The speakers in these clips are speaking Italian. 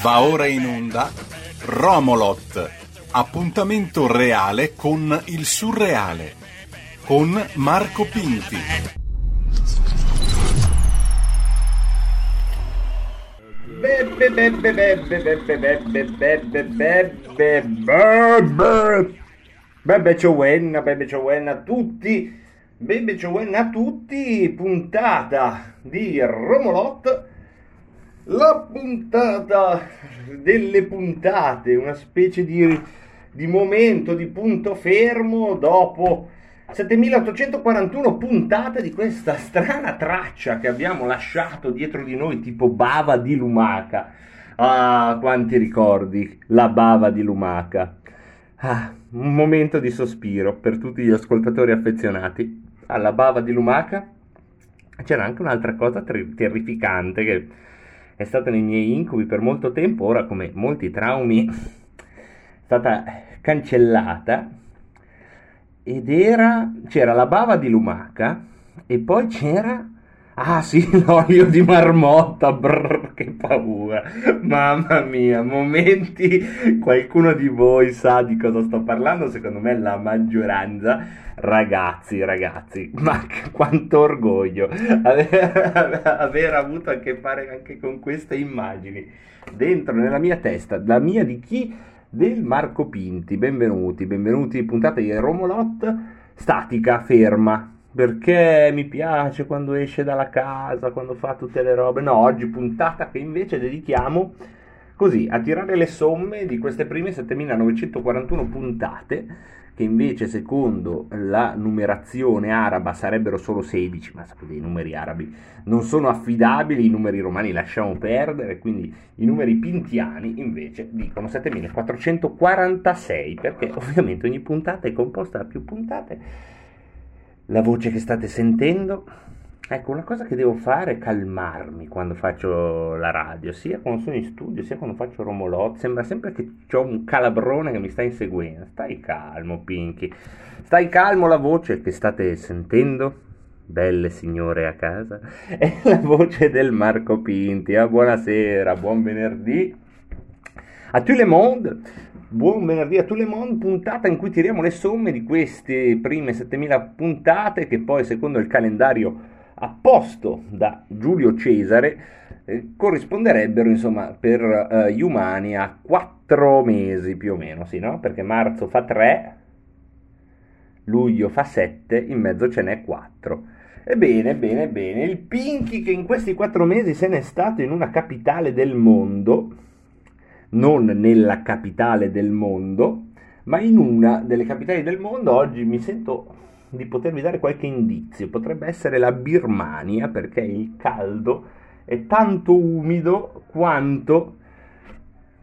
Va ora in onda Romolot, appuntamento reale con il surreale, con Marco Pinti. Bebbe, bebbe, bebbe, bebbe, bebbe, bebbe, bebbe, bebbe. Bebbe Ciowenna, Bebbe Ciowenna a tutti, Bebbe Ciowenna a tutti, puntata di Romolot la puntata delle puntate, una specie di, di momento, di punto fermo dopo 7841 puntate di questa strana traccia che abbiamo lasciato dietro di noi tipo bava di lumaca. Ah, quanti ricordi, la bava di lumaca. Ah, un momento di sospiro per tutti gli ascoltatori affezionati alla bava di lumaca. C'era anche un'altra cosa ter- terrificante che è stata nei miei incubi per molto tempo, ora come molti traumi è stata cancellata ed era c'era la bava di lumaca e poi c'era ah sì l'olio di marmotta brr, che paura. Mamma mia momenti qualcuno di voi sa di cosa sto parlando? Secondo me la maggioranza ragazzi ragazzi ma quanto orgoglio aver, aver avuto a che fare anche con queste immagini. Dentro nella mia testa la mia di chi? Del Marco Pinti. Benvenuti, benvenuti puntata di Romolot. Statica, ferma. Perché mi piace quando esce dalla casa, quando fa tutte le robe. No, oggi puntata che invece dedichiamo così a tirare le somme di queste prime 7941 puntate che invece secondo la numerazione araba sarebbero solo 16, ma sapete i numeri arabi non sono affidabili, i numeri romani lasciamo perdere, quindi i numeri pintiani invece dicono 7446, perché ovviamente ogni puntata è composta da più puntate. La voce che state sentendo Ecco, una cosa che devo fare è calmarmi quando faccio la radio, sia quando sono in studio, sia quando faccio Romolot. Sembra sempre che ho un calabrone che mi sta inseguendo. Stai calmo, Pinky. Stai calmo, la voce che state sentendo, belle signore a casa, è la voce del Marco Pinti. Ah, buonasera, buon venerdì. A tout le monde, buon venerdì a tout le monde, puntata in cui tiriamo le somme di queste prime 7000 puntate che poi secondo il calendario apposto da Giulio Cesare eh, corrisponderebbero insomma per eh, gli umani a quattro mesi più o meno, sì, no? Perché marzo fa tre, luglio fa sette, in mezzo ce n'è quattro. Ebbene, bene, bene, il Pinky che in questi quattro mesi se n'è stato in una capitale del mondo, non nella capitale del mondo, ma in una delle capitali del mondo, oggi mi sento di potervi dare qualche indizio. Potrebbe essere la Birmania perché il caldo è tanto umido quanto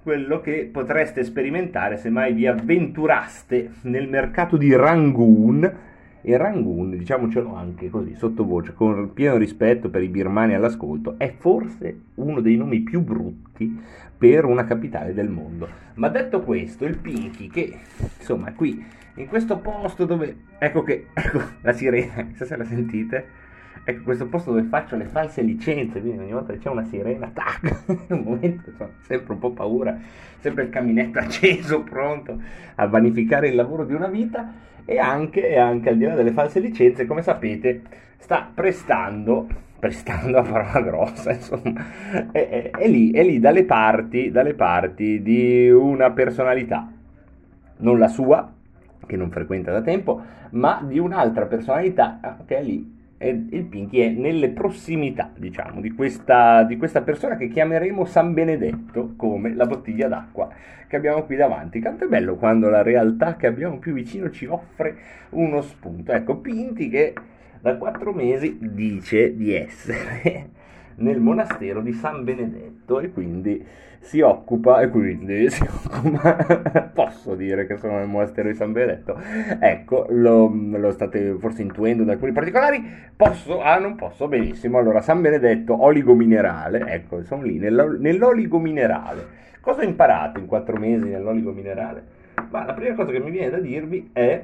quello che potreste sperimentare se mai vi avventuraste nel mercato di Rangoon. E Rangoon, diciamocelo anche così, sottovoce, con pieno rispetto per i birmani all'ascolto, è forse uno dei nomi più brutti per una capitale del mondo. Ma detto questo, il Pinky, che insomma qui in questo posto dove ecco che ecco la sirena se la sentite ecco questo posto dove faccio le false licenze quindi ogni volta che c'è una sirena tac un momento insomma, sempre un po' paura sempre il caminetto acceso pronto a vanificare il lavoro di una vita e anche, anche al di là delle false licenze come sapete sta prestando prestando a parola grossa insomma è, è, è lì è lì dalle parti dalle parti di una personalità non la sua che non frequenta da tempo, ma di un'altra personalità che è lì. Il Pinky è nelle prossimità, diciamo, di questa, di questa persona che chiameremo San Benedetto, come la bottiglia d'acqua che abbiamo qui davanti. Quanto è bello quando la realtà che abbiamo più vicino ci offre uno spunto. Ecco, Pinti che da quattro mesi dice di essere nel monastero di San Benedetto e quindi si occupa, e quindi si occupa, posso dire che sono nel monastero di San Benedetto, ecco, lo, lo, state forse intuendo da alcuni particolari, posso, ah non posso, benissimo, allora San Benedetto, oligominerale, ecco, sono lì, nell'oligominerale. Cosa ho imparato in quattro mesi nell'oligominerale? Ma la prima cosa che mi viene da dirvi è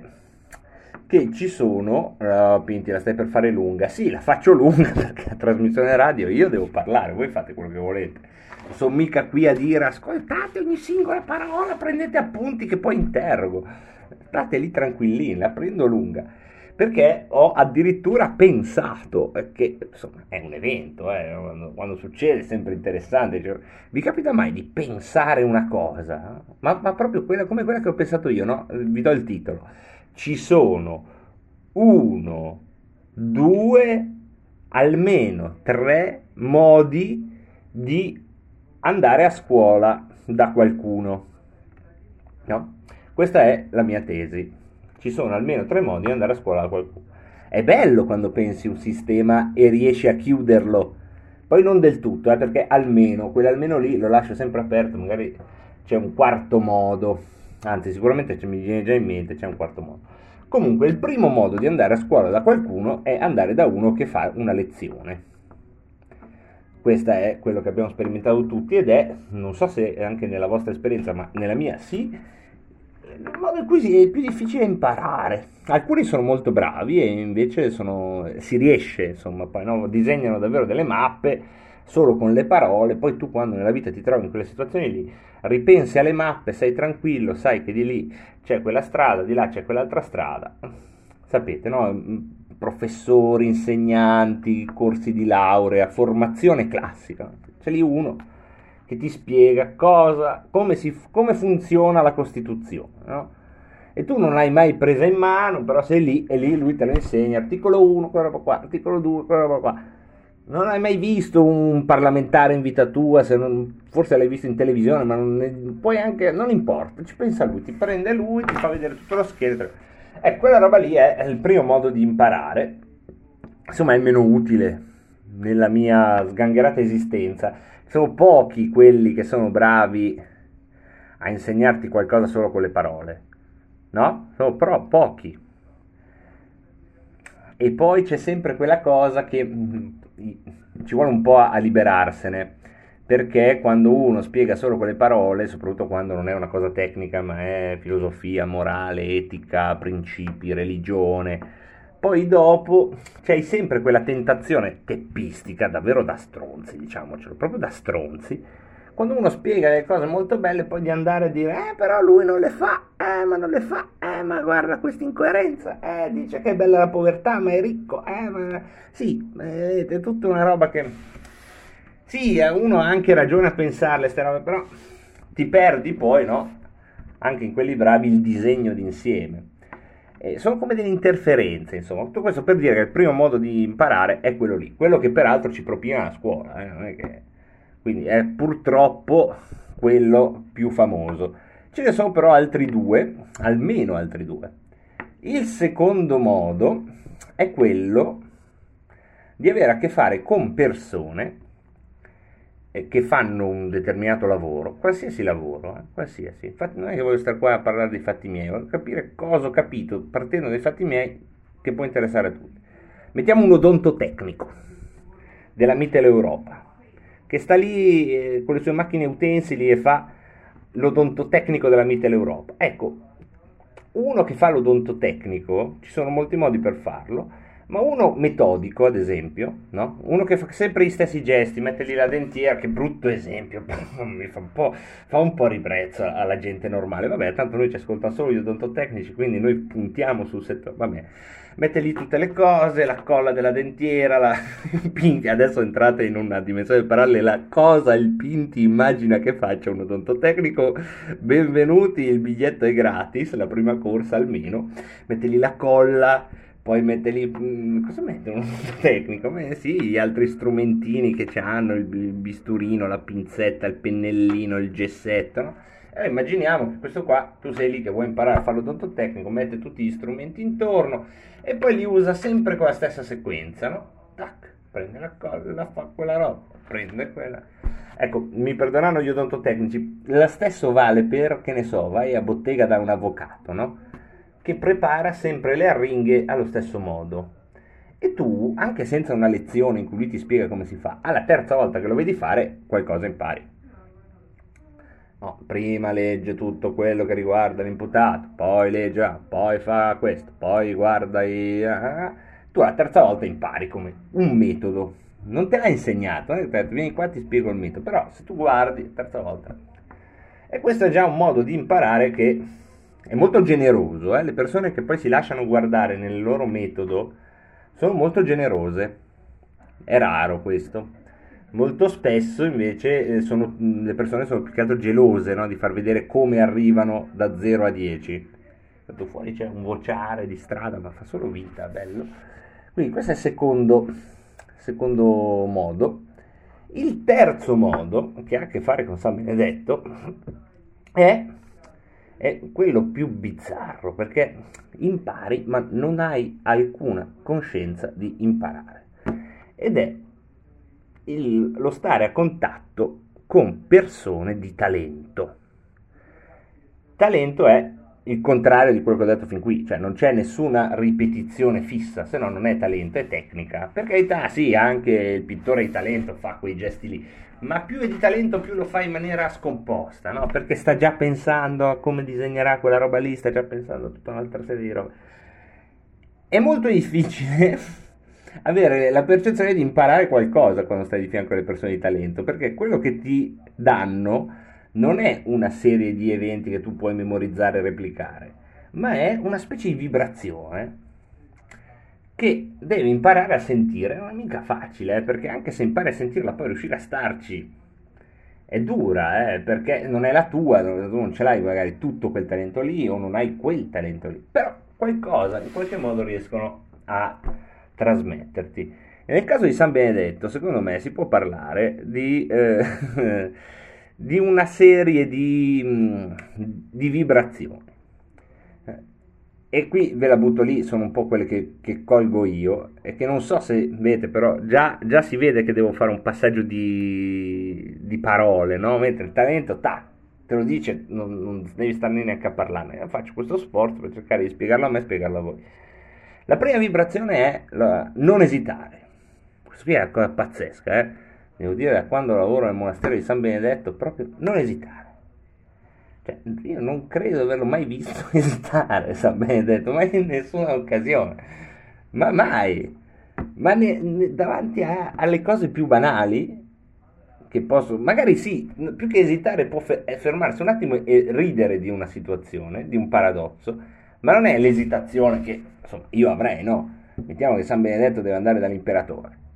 che ci sono, uh, Pinti la stai per fare lunga, sì la faccio lunga perché la trasmissione radio io devo parlare, voi fate quello che volete, non sono mica qui a dire ascoltate ogni singola parola, prendete appunti che poi interrogo, state lì tranquillini, la prendo lunga perché ho addirittura pensato che insomma è un evento, eh, quando, quando, succede è sempre interessante. Cioè, vi capita mai di pensare una cosa, ma, ma, proprio quella come quella che ho pensato io, no? Vi do il titolo. Ci sono uno, due, almeno tre modi di andare a scuola da qualcuno. No? Questa è la mia tesi ci sono almeno tre modi di andare a scuola da qualcuno. È bello quando pensi un sistema e riesci a chiuderlo, poi non del tutto, eh, perché almeno, quell'almeno lì lo lascio sempre aperto, magari c'è un quarto modo, anzi sicuramente mi viene già in mente, c'è un quarto modo. Comunque il primo modo di andare a scuola da qualcuno è andare da uno che fa una lezione. Questo è quello che abbiamo sperimentato tutti ed è, non so se anche nella vostra esperienza, ma nella mia sì, il modo in cui è più difficile imparare. Alcuni sono molto bravi e invece sono, si riesce, insomma, poi no? disegnano davvero delle mappe solo con le parole, poi tu quando nella vita ti trovi in quelle situazioni lì, ripensi alle mappe, sei tranquillo, sai che di lì c'è quella strada, di là c'è quell'altra strada. Sapete, no? Professori, insegnanti, corsi di laurea, formazione classica. C'è lì uno che ti spiega cosa, come, si, come funziona la Costituzione. No? E tu non l'hai mai presa in mano, però sei lì e lì lui te lo insegna, articolo 1, quella roba qua, articolo 2, quella roba qua. Non hai mai visto un parlamentare in vita tua, non, forse l'hai visto in televisione, ma non, puoi anche, non importa, ci pensa lui, ti prende lui, ti fa vedere tutto lo scheletro. E quella roba lì è, è il primo modo di imparare, insomma è il meno utile nella mia sgangherata esistenza sono pochi quelli che sono bravi a insegnarti qualcosa solo con le parole, no? Sono però pochi. E poi c'è sempre quella cosa che ci vuole un po' a liberarsene, perché quando uno spiega solo con le parole, soprattutto quando non è una cosa tecnica, ma è filosofia, morale, etica, principi, religione, poi dopo c'hai sempre quella tentazione teppistica, davvero da stronzi, diciamocelo, proprio da stronzi, quando uno spiega le cose molto belle, poi di andare a dire, eh, però lui non le fa, eh, ma non le fa, eh, ma guarda questa incoerenza, eh, dice che è bella la povertà, ma è ricco, eh, ma sì, eh, è tutta una roba che, sì, eh, uno ha anche ragione a pensarle, queste robe, però ti perdi poi, no? Anche in quelli bravi il disegno d'insieme. Eh, sono come delle interferenze, insomma. Tutto questo per dire che il primo modo di imparare è quello lì, quello che peraltro ci propina a scuola, eh, che... quindi è purtroppo quello più famoso. Ce ne sono però altri due, almeno altri due. Il secondo modo è quello di avere a che fare con persone che fanno un determinato lavoro, qualsiasi lavoro, eh, qualsiasi. Infatti non è che voglio stare qua a parlare dei fatti miei, voglio capire cosa ho capito partendo dai fatti miei che può interessare a tutti. Mettiamo un odontotecnico della Mittel Europa, che sta lì eh, con le sue macchine utensili e fa l'odontotecnico della Mittel Europa. Ecco, uno che fa l'odontotecnico, ci sono molti modi per farlo, ma uno metodico, ad esempio, no? uno che fa sempre gli stessi gesti, mette lì la dentiera, che brutto esempio, mi fa un po', fa un po' ribrezzo alla gente normale, vabbè, tanto noi ci ascoltano solo gli odontotecnici, quindi noi puntiamo sul settore, vabbè, mette lì tutte le cose, la colla della dentiera, la adesso entrate in una dimensione parallela, cosa il pinti immagina che faccia un odontotecnico, benvenuti, il biglietto è gratis, la prima corsa almeno, mette lì la colla, poi mette lì, mm, cosa mette un tecnico? Beh, sì, gli altri strumentini che hanno, il, bisturino, la pinzetta, il pennellino, il gessetto, no? E immaginiamo che questo qua, tu sei lì che vuoi imparare a fare l'odontotecnico, mette tutti gli strumenti intorno e poi li usa sempre con la stessa sequenza, no? Tac, prende la colla, fa quella roba, prende quella... Ecco, mi perdoneranno gli odontotecnici, la stesso vale per, che ne so, vai a bottega da un avvocato, no? Che prepara sempre le arringhe allo stesso modo. E tu, anche senza una lezione in cui lui ti spiega come si fa, alla terza volta che lo vedi fare, qualcosa impari. No, prima legge tutto quello che riguarda l'imputato, poi legge, ah, poi fa questo, poi guarda i... Ah, tu la terza volta impari come un metodo. Non te l'ha insegnato, eh? vieni qua ti spiego il metodo, però se tu guardi la terza volta... E questo è già un modo di imparare che è molto generoso, eh? le persone che poi si lasciano guardare nel loro metodo sono molto generose, è raro questo. Molto spesso invece eh, sono, le persone sono più che altro gelose no? di far vedere come arrivano da 0 a 10. Tanto fuori c'è un vociare di strada, ma fa solo vita, bello. Quindi questo è il secondo, secondo modo. Il terzo modo, che ha a che fare con San Benedetto, è, è quello più bizzarro, perché impari ma non hai alcuna coscienza di imparare. Ed è il, lo stare a contatto con persone di talento. Talento è il contrario di quello che ho detto fin qui, cioè non c'è nessuna ripetizione fissa, se no non è talento, è tecnica. Per carità, sì, anche il pittore di talento fa quei gesti lì, ma più è di talento più lo fa in maniera scomposta, no? Perché sta già pensando a come disegnerà quella roba lì, sta già pensando a tutta un'altra serie di robe. È molto difficile avere la percezione di imparare qualcosa quando stai di fianco alle persone di talento, perché quello che ti danno non è una serie di eventi che tu puoi memorizzare e replicare, ma è una specie di vibrazione che devi imparare a sentire. Non è mica facile, eh, perché anche se impari a sentirla, poi riuscire a starci è dura, eh, perché non è la tua, tu non ce l'hai magari tutto quel talento lì o non hai quel talento lì, però qualcosa in qualche modo riescono a trasmetterti. E nel caso di San Benedetto, secondo me, si può parlare di, eh, di una serie di, mm, di, vibrazioni. E qui ve la butto lì, sono un po' quelle che, che colgo io e che non so se vedete, però già, già, si vede che devo fare un passaggio di, di parole, no? Mentre il talento, tac, te lo dice, non, non devi stare neanche a parlarne. Faccio questo sforzo per cercare di spiegarlo a me e spiegarlo a voi. La prima vibrazione è la, non esitare. Questa qui è una cosa pazzesca, eh? Devo dire, da quando lavoro nel monastero di San Benedetto, proprio non esitare. Cioè, io non credo di averlo mai visto esitare San Benedetto, mai in nessuna occasione. Ma mai. Ma ne, ne, davanti a, alle cose più banali, che posso, magari sì, più che esitare può fermarsi un attimo e ridere di una situazione, di un paradosso, ma non è l'esitazione che insomma, io avrei, no? Mettiamo che San Benedetto deve andare dall'imperatore.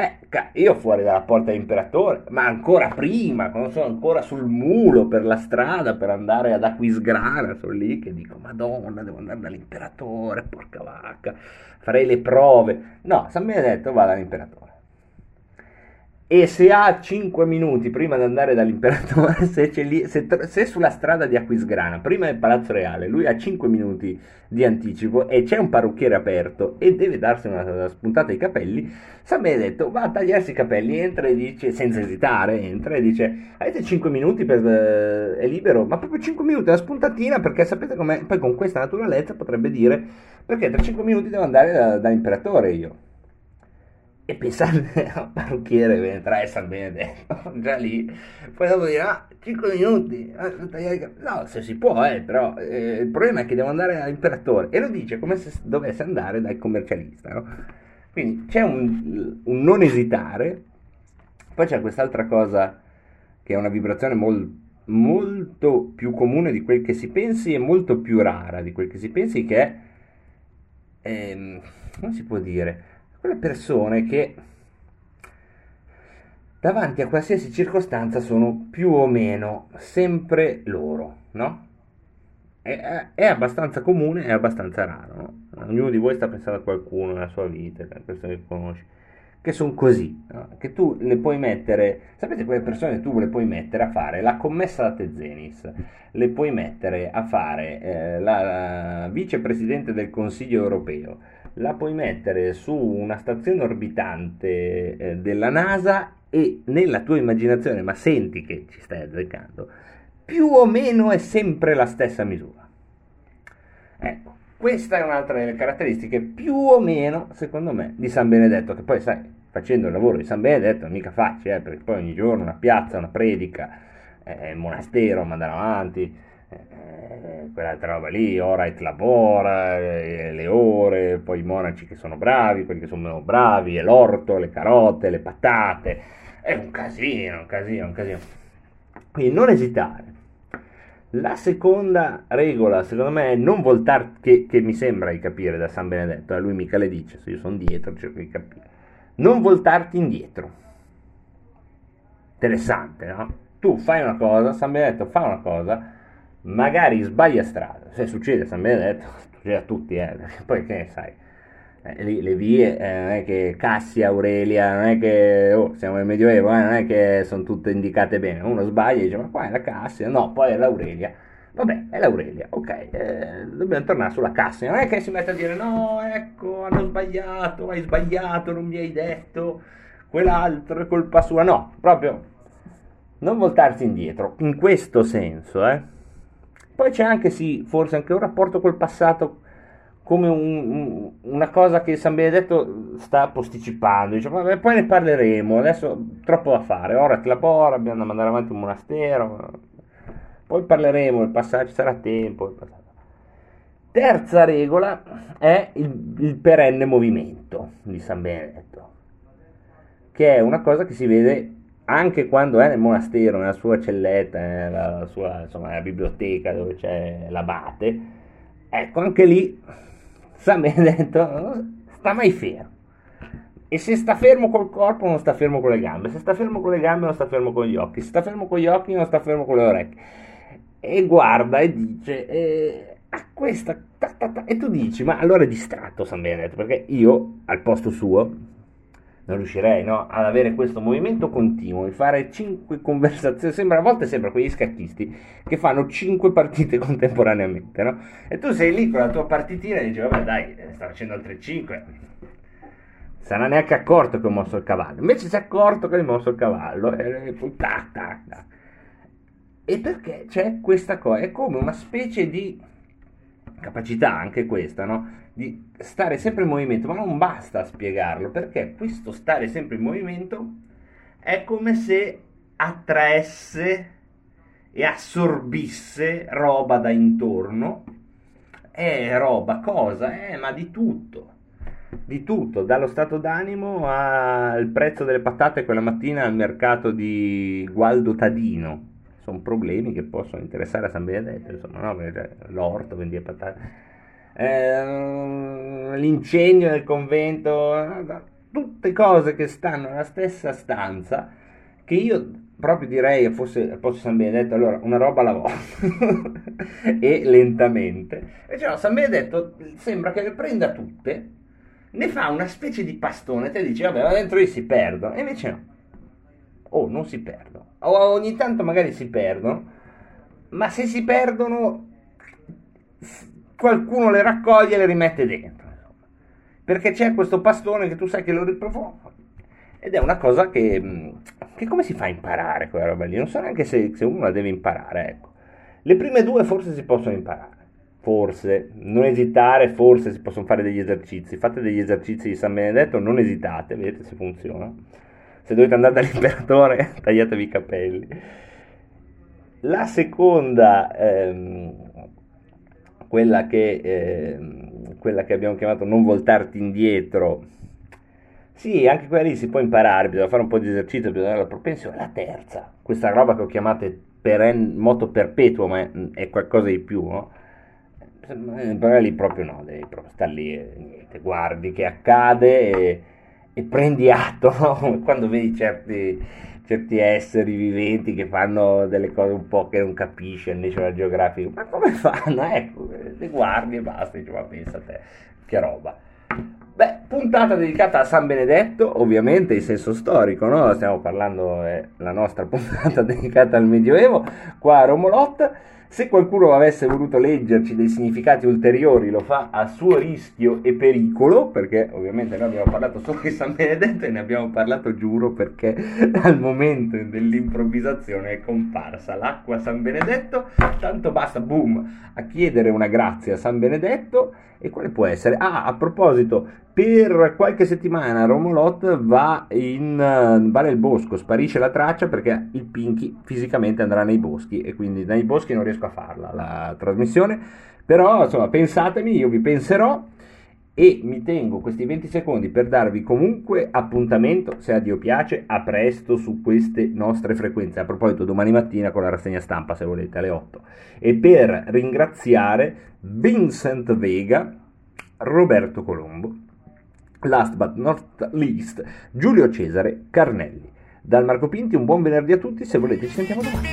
Eh, io fuori dalla porta dell'imperatore, ma ancora prima, quando sono ancora sul mulo per la strada per andare ad Aquisgrana, sono lì che dico, madonna, devo andare dall'imperatore, porca vacca, farei le prove. No, San Benedetto va dall'imperatore e se ha 5 minuti prima di andare dall'imperatore, se, lì, se, se, sulla strada di Aquisgrana, prima del Palazzo Reale, lui ha 5 minuti di anticipo e c'è un parrucchiere aperto e deve darsi una, una spuntata ai capelli, San Benedetto va a tagliarsi i capelli, entra e dice, senza esitare, entra e dice, avete 5 minuti, per, eh, è libero, ma proprio 5 minuti, una spuntatina, perché sapete com'è, poi con questa naturalezza potrebbe dire, perché tra 5 minuti devo andare da, dall'imperatore io e pensare al parrucchiere per entrare a San Benedetto, già lì, poi dopo dire, ah, 5 minuti, no, se si può, eh, però eh, il problema è che devo andare all'imperatore, e lo dice come se dovesse andare dal commercialista, no? Quindi c'è un, un, non esitare, poi c'è quest'altra cosa che è una vibrazione mol, molto più comune di quel che si pensi e molto più rara di quel che si pensi, che è, ehm, come si può dire, quelle persone che davanti a qualsiasi circostanza sono più o meno sempre loro, no? È, è abbastanza comune, è abbastanza raro, no? Ognuno di voi sta pensando a qualcuno nella sua vita, a persone che conosci, che sono così, no? che tu le puoi mettere, sapete quelle persone tu le puoi mettere a fare la commessa da Tezenis, le puoi mettere a fare eh, la, la vicepresidente del Consiglio europeo, la puoi mettere su una stazione orbitante eh, della NASA e nella tua immaginazione, ma senti che ci stai azzeccando, più o meno è sempre la stessa misura. Ecco, questa è un'altra delle caratteristiche più o meno, secondo me, di San Benedetto, che poi sai, facendo il lavoro di San Benedetto è mica facile, eh, perché poi ogni giorno una piazza, una predica, eh, il monastero, mandare avanti, eh, quell'altra roba lì, ora et labora, eh, le ore, poi i monaci che sono bravi, quelli che sono meno bravi, e l'orto, le carote, le patate, è un casino, un casino, un casino. Quindi non esitare. La seconda regola, secondo me, è non voltarti, che, che, mi sembra di capire da San Benedetto, eh, lui mica le dice, se io sono dietro cerco di capire, non voltarti indietro. Interessante, no? Tu fai una cosa, San Benedetto fa una cosa, magari sbaglia strada, se succede a San Benedetto, succede a tutti, eh, poi che ne sai, eh, le, le, vie, eh, non è che Cassia, Aurelia, non è che oh, siamo nel Medioevo, eh, non è che sono tutte indicate bene. Uno sbaglia e dice: Ma qua è la Cassia, no, poi è l'Aurelia. Vabbè, è l'Aurelia, ok, eh, dobbiamo tornare sulla Cassia. Non è che si mette a dire: No, ecco, hanno sbagliato, hai sbagliato, non mi hai detto, quell'altro è colpa sua. No, proprio non voltarsi indietro, in questo senso, eh. Poi c'è anche, sì, forse anche un rapporto col passato come un, una cosa che San Benedetto sta posticipando, dice, vabbè, poi ne parleremo, adesso troppo da fare, ora te la porra, abbiamo da mandare avanti un monastero, poi parleremo, il passaggio ci sarà tempo. Terza regola è il, il perenne movimento di San Benedetto, che è una cosa che si vede anche quando è nel monastero, nella sua celletta, nella sua insomma, biblioteca dove c'è l'abate, ecco, anche lì San Benedetto sta mai fermo. E se sta fermo col corpo non sta fermo con le gambe, se sta fermo con le gambe non sta fermo con gli occhi, se sta fermo con gli occhi non sta fermo con le orecchie. E guarda e dice, eh, a questa, ta, ta, ta, e tu dici, ma allora è distratto San Benedetto, perché io al posto suo non riuscirei no, ad avere questo movimento continuo, di fare cinque conversazioni, sembra, a volte sembra quegli scacchisti che fanno cinque partite contemporaneamente, no? E tu sei lì con la tua partitina e dici, vabbè dai, sta facendo altre cinque, sarà neanche accorto che ho mosso il cavallo, invece si è accorto che hai mosso il cavallo, e poi tac, tac, tac. E perché c'è questa cosa, è come una specie di capacità anche questa, no? Di stare sempre in movimento, ma non basta spiegarlo, perché questo stare sempre in movimento è come se attraesse e assorbisse roba da intorno. È roba, cosa? Eh, ma di tutto. Di tutto, dallo stato d'animo al prezzo delle patate quella mattina al mercato di Gualdo Tadino sono problemi che possono interessare a San Benedetto, insomma, no? l'orto, vendere patate, eh, l'incendio del convento, tutte cose che stanno nella stessa stanza che io proprio direi fosse al posto San Benedetto. Allora una roba alla volta. E lentamente. E cioè, San Benedetto sembra che le prenda tutte ne fa una specie di pastone e te dici vabbè dentro lì si perdono. E invece no. O non si perdono, o ogni tanto magari si perdono, ma se si perdono qualcuno le raccoglie e le rimette dentro. Perché c'è questo pastone che tu sai che lo riprofonda. Ed è una cosa che, che, come si fa a imparare quella roba lì? Non so neanche se, se uno la deve imparare, ecco. Le prime due forse si possono imparare forse, non esitare, forse si possono fare degli esercizi, fate degli esercizi di San Benedetto, non esitate, vedete se funziona se dovete andare dall'imperatore tagliatevi i capelli. La seconda, ehm, quella, che, ehm, quella che abbiamo chiamato non voltarti indietro, sì, anche quella lì si può imparare, bisogna fare un po' di esercizio, bisogna avere la propensione. La terza, questa roba che ho chiamato peren- moto perpetuo, ma è, è, qualcosa di più, no? Però lì proprio no, devi proprio stare lì e niente, guardi che accade e e prendi atto no? quando vedi certi, certi, esseri viventi che fanno delle cose un po' che non capisci al National Geographic, ma come fanno? Ecco, le guardi e basta, dici, ma pensa a te, che roba. Beh, puntata dedicata a San Benedetto, ovviamente in senso storico, no? Stiamo parlando, è la nostra puntata dedicata al Medioevo, qua a Romolot. Se qualcuno avesse voluto leggerci dei significati ulteriori lo fa a suo rischio e pericolo, perché ovviamente noi abbiamo parlato solo di San Benedetto e ne abbiamo parlato, giuro, perché al momento dell'improvvisazione è comparsa l'acqua San Benedetto, tanto basta, boom, a chiedere una grazia a San Benedetto e quale può essere? Ah, a proposito, per qualche settimana Romolot va, in, va nel bosco, sparisce la traccia perché il Pinky fisicamente andrà nei boschi e quindi nei boschi non riesco a farla la trasmissione. Però insomma pensatemi, io vi penserò e mi tengo questi 20 secondi per darvi comunque appuntamento, se a Dio piace, a presto su queste nostre frequenze. A proposito, domani mattina con la rassegna stampa, se volete, alle 8. E per ringraziare Vincent Vega, Roberto Colombo, last but not least, Giulio Cesare Carnelli. Dal Marco Pinti un buon venerdì a tutti, se volete ci sentiamo domani.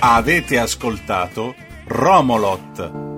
Avete ascoltato Romolot